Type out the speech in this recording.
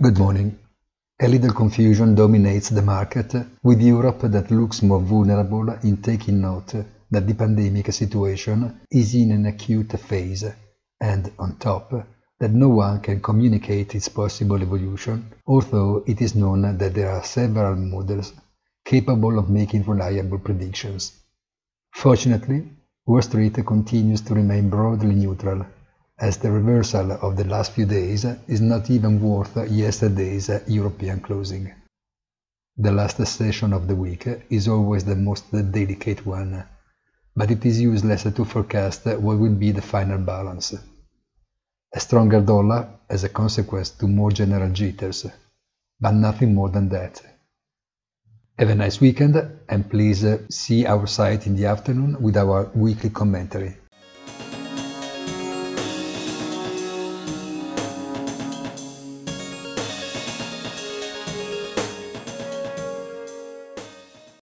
Good morning. A little confusion dominates the market, with Europe that looks more vulnerable in taking note that the pandemic situation is in an acute phase, and on top, that no one can communicate its possible evolution, although it is known that there are several models capable of making reliable predictions. Fortunately, Wall Street continues to remain broadly neutral, as the reversal of the last few days is not even worth yesterday's European closing. The last session of the week is always the most delicate one, but it is useless to forecast what will be the final balance. A stronger dollar as a consequence to more general jitters, but nothing more than that. Have a nice weekend and please see our site in the afternoon with our weekly commentary.